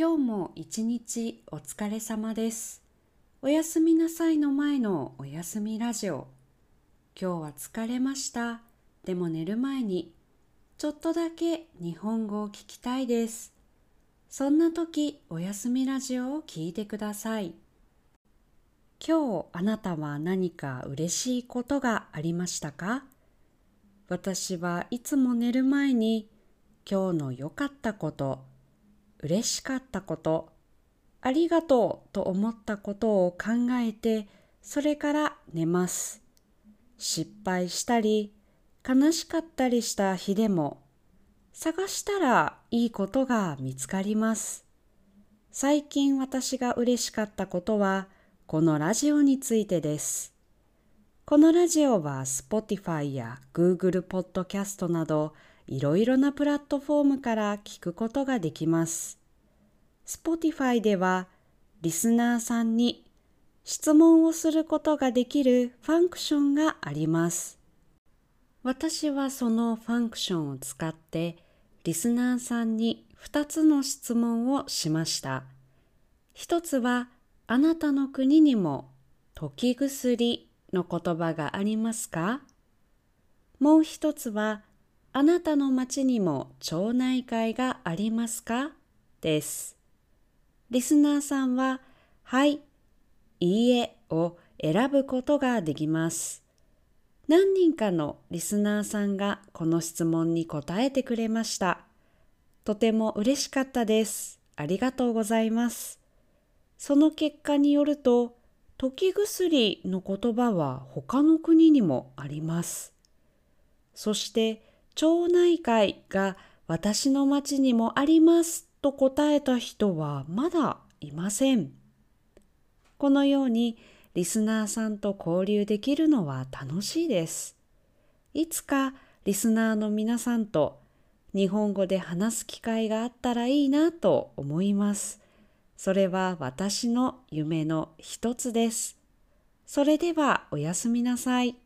今日も一日お疲れ様です。おやすみなさいの前のおやすみラジオ。今日は疲れました。でも寝る前にちょっとだけ日本語を聞きたいです。そんな時、おやすみラジオを聞いてください。今日あなたは何か嬉しいことがありましたか？私はいつも寝る前に今日の良かったこと、嬉しかったこと、ありがとうと思ったことを考えて、それから寝ます。失敗したり、悲しかったりした日でも、探したらいいことが見つかります。最近私が嬉しかったことは、このラジオについてです。このラジオは Spotify や Google Podcast などいろいろなプラットフォームから聞くことができます。Spotify ではリスナーさんに質問をすることができるファンクションがあります。私はそのファンクションを使ってリスナーさんに2つの質問をしました。一つはあなたの国にも時薬の言葉がありますか？もう一つはあなたの町にも町内会がありますか？です。リスナーさんは、はい、いいえを選ぶことができます。何人かのリスナーさんがこの質問に答えてくれました。とても嬉しかったです。ありがとうございます。その結果によると、時薬の言葉は他の国にもあります。そして、町内会が私の町にもありますと答えた人はまだいません。このようにリスナーさんと交流できるのは楽しいです。いつかリスナーの皆さんと日本語で話す機会があったらいいなと思います。それは私の夢の一つです。それではおやすみなさい。